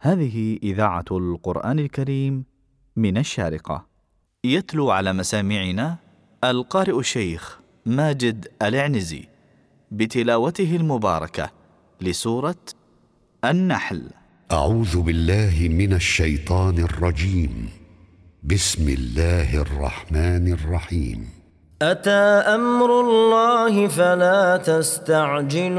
هذه إذاعة القرآن الكريم من الشارقة. يتلو على مسامعنا القارئ الشيخ ماجد العنزي بتلاوته المباركة لسورة النحل. أعوذ بالله من الشيطان الرجيم. بسم الله الرحمن الرحيم. أتى أمر الله فلا تستعجلوه.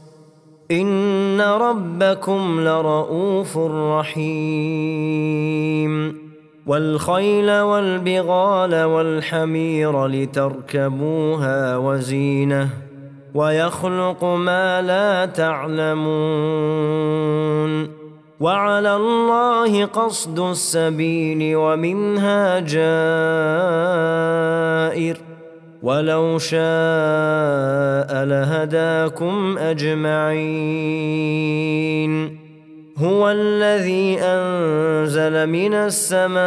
إن ربكم لرؤوف رحيم والخيل والبغال والحمير لتركبوها وزينه ويخلق ما لا تعلمون وعلى الله قصد السبيل ومنها جائر ولو شاء لهداكم أجمعين. هو الذي أنزل من السماء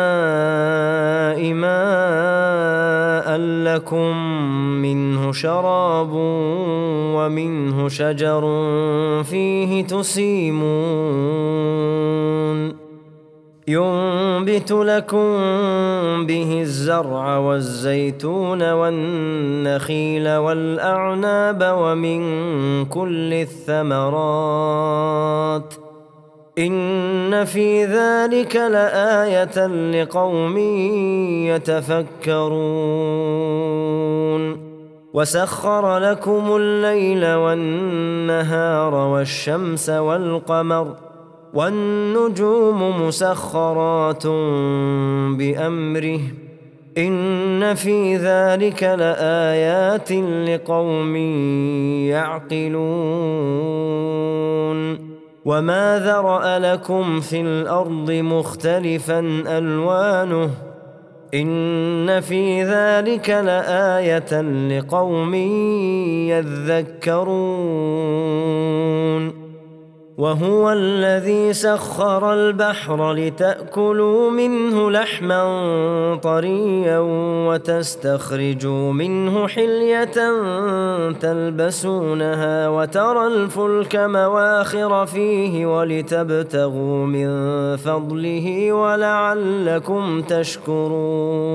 ماء لكم منه شراب ومنه شجر فيه تسيمون. ينبت لكم به الزرع والزيتون والنخيل والأعناب ومن كل الثمرات. إن في ذلك لآية لقوم يتفكرون. وسخر لكم الليل والنهار والشمس والقمر والنجوم مسخرات بأمره. إن في ذلك لآيات لقوم يعقلون. وما ذرأ لكم في الأرض مختلفا ألوانه. إن في ذلك لآية لقوم يذكرون. وهو الذي سخر البحر لتأكلوا منه لحما طريا وتستخرجوا منه حلية تلبسونها وترى الفلك مواخر فيه ولتبتغوا من فضله ولعلكم تشكرون.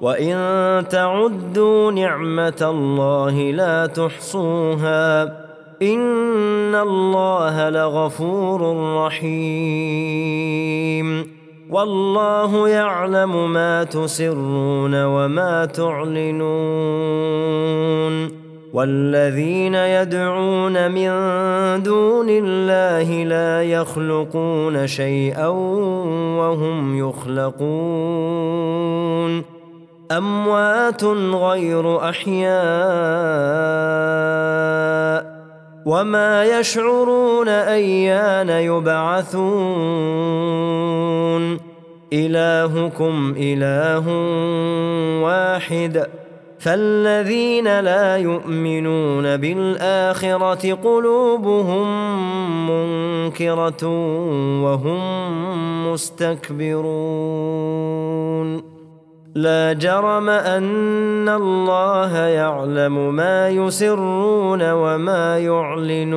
وان تعدوا نعمه الله لا تحصوها ان الله لغفور رحيم والله يعلم ما تسرون وما تعلنون والذين يدعون من دون الله لا يخلقون شيئا وهم يخلقون أموات غير أحياء وما يشعرون أيان يبعثون إلهكم إله واحد فالذين لا يؤمنون بالآخرة قلوبهم منكرة وهم مستكبرون لا جرم أن الله يعلم ما يسرون وما يعلنون.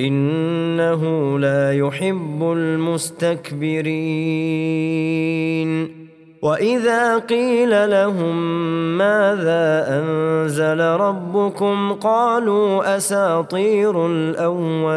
إنه لا يحب المستكبرين. وإذا قيل لهم ماذا أنزل ربكم قالوا أساطير الأولين.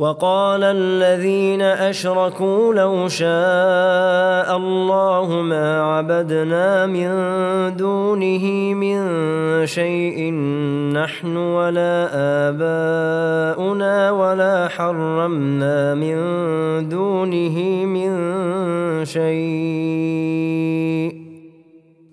وقال الذين أشركوا لو شاء الله ما عبدنا من دونه من شيء نحن ولا آباؤنا ولا حرمنا من دونه من شيء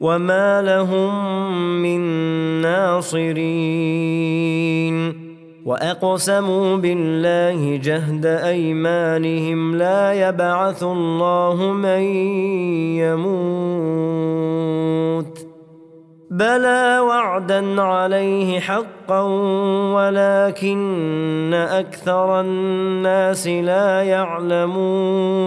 وما لهم من ناصرين واقسموا بالله جهد ايمانهم لا يبعث الله من يموت بلى وعدا عليه حقا ولكن أكثر الناس لا يعلمون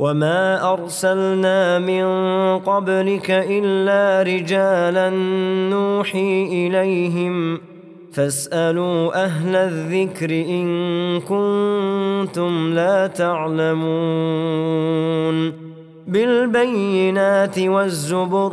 وما ارسلنا من قبلك الا رجالا نوحي اليهم فاسالوا أهل الذكر ان كنتم لا تعلمون بالبينات والزبر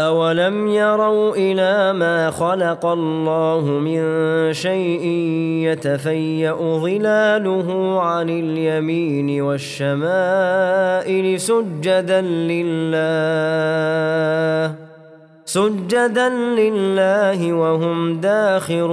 أولم يروا إلى ما خلق الله من شيء يتفيأ ظلاله عن اليمين والشمائل سجدا لله سجدا لله وهم داخرون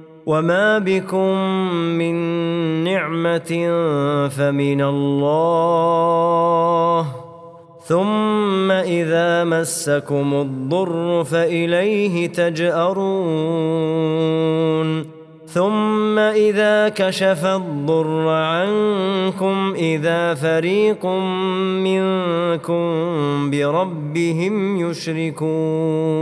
وما بكم من نعمه فمن الله ثم اذا مسكم الضر فاليه تجارون ثم اذا كشف الضر عنكم اذا فريق منكم بربهم يشركون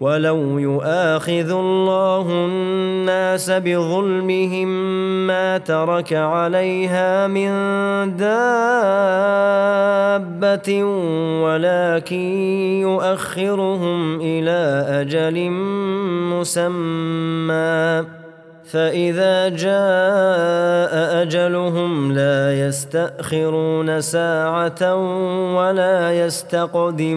ولو يؤاخذ الله الناس بظلمهم ما ترك عليها من دابه ولكن يؤخرهم إلى أجل مسمى فاذا جاء اجلهم لا يستاخرون ساعه ولا يستقدمون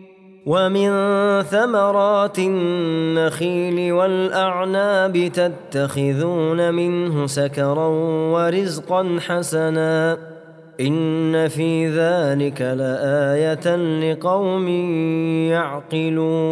ومن ثمرات النخيل والأعناب تتخذون منه سكرا ورزقا حسنا. إن في ذلك لآية لقوم يعقلون.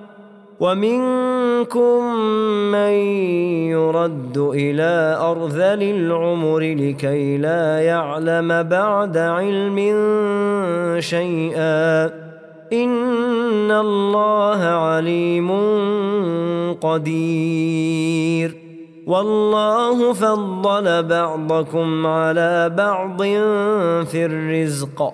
ومنكم من يرد إلى أرذل العمر لكي لا يعلم بعد علم شيئا. إن الله عليم قدير. والله فضل بعضكم على بعض في الرزق.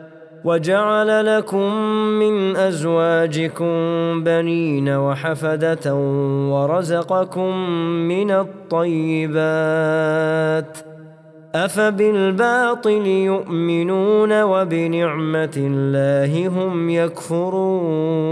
وجعل لكم من أزواجكم بنين وحفدة ورزقكم من الطيبات أفبالباطل يؤمنون وبنعمة الله هم يكفرون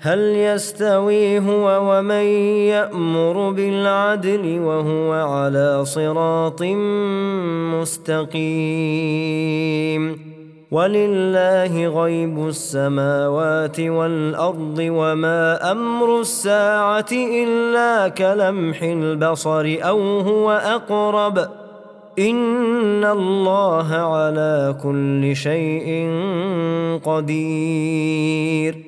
هل يستوي هو ومن يأمر بالعدل وهو على صراط مستقيم؟ ولله غيب السماوات والأرض وما أمر الساعة إلا كلمح البصر أو هو أقرب. إن الله على كل شيء قدير.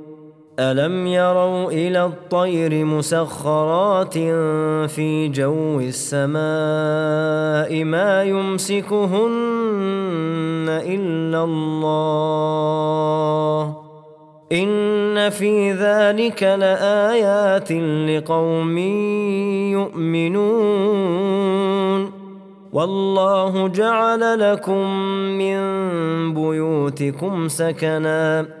الم يروا إلى الطير مسخرات في جو السماء ما يمسكهن الا الله ان في ذلك لايات لقوم يؤمنون والله جعل لكم من بيوتكم سكنا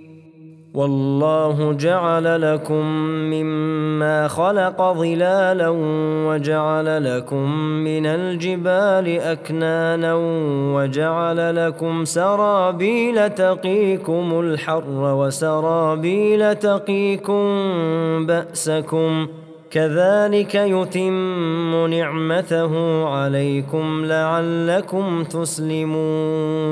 والله جعل لكم مما خلق ظلالا وجعل لكم من الجبال أكنانا وجعل لكم سرابيل تقيكم الحر وسرابيل تقيكم بأسكم كذلك يتم نعمته عليكم لعلكم تسلمون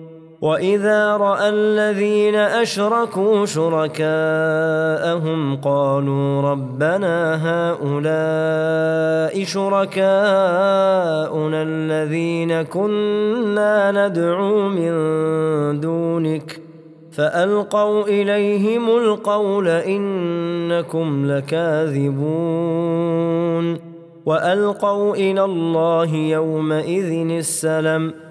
واذا راى الذين اشركوا شركاءهم قالوا ربنا هؤلاء شركاءنا الذين كنا ندعو من دونك فالقوا اليهم القول انكم لكاذبون والقوا إلى الله يومئذ السلم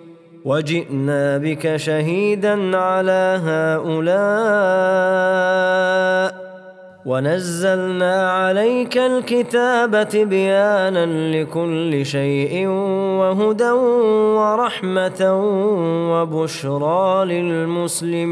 وجئنا بك شهيدا على هؤلاء ونزلنا عليك الكتاب تبيانا لكل شيء وهدى ورحمة وبشرى للمسلمين.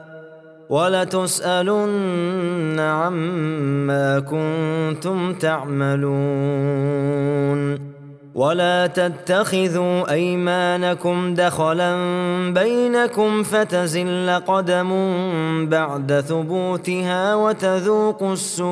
ولتسألن عما كنتم تعملون. ولا تتخذوا أيمانكم دخلا بينكم فتزل قدم بعد ثبوتها وتذوقوا السوء.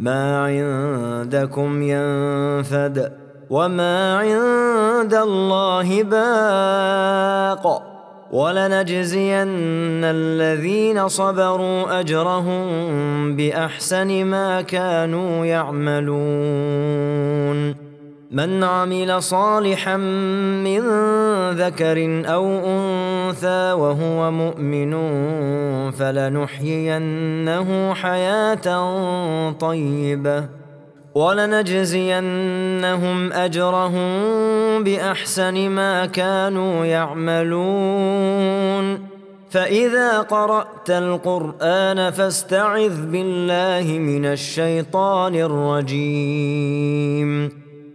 ما عندكم ينفد وما عند الله باق ولنجزين الذين صبروا أجرهم بأحسن ما كانوا يعملون من عمل صالحا من ذكر أو أنثى وهو مؤمن فلنحيينه حياة طيبة ولنجزينهم أجرهم بأحسن ما كانوا يعملون فإذا قرأت القرآن فاستعذ بالله من الشيطان الرجيم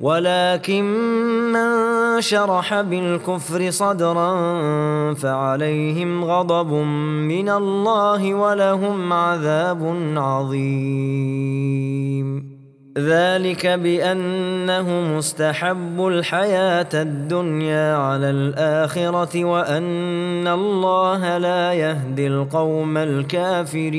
ولكن من شرح بالكفر صدرا فعليهم غضب من الله ولهم عذاب عظيم. ذلك بأنه مستحب الحياة الدنيا على الآخرة وأن الله لا يهدي القوم الكافرين.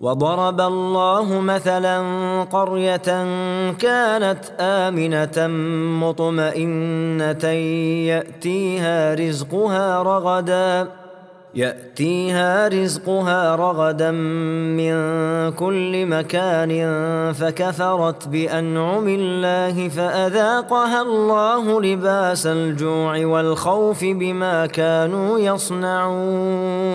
وضرب الله مثلا قرية كانت آمنة مطمئنة يأتيها رزقها رغدا يأتيها رزقها رغدا من كل مكان فكفرت بأنعم الله فأذاقها الله لباس الجوع والخوف بما كانوا يصنعون.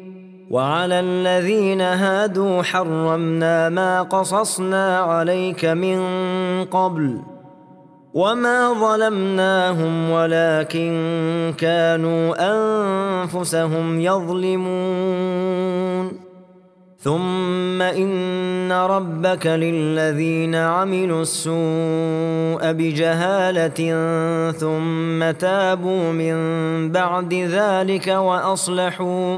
وعلى الذين هادوا حرمنا ما قصصنا عليك من قبل وما ظلمناهم ولكن كانوا أنفسهم يظلمون. ثم إن ربك للذين عملوا السوء بجهالة ثم تابوا من بعد ذلك وأصلحوا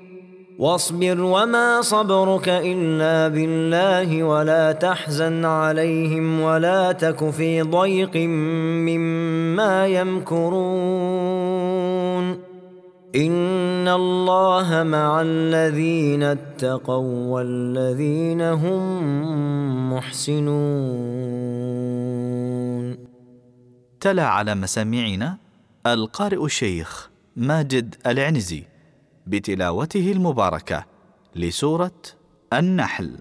واصبر وما صبرك إلا بالله ولا تحزن عليهم ولا تك في ضيق مما يمكرون. إن الله مع الذين اتقوا والذين هم محسنون. تلا على مسامعنا القارئ الشيخ ماجد العنزي. بتلاوته المباركة لسورة النحل.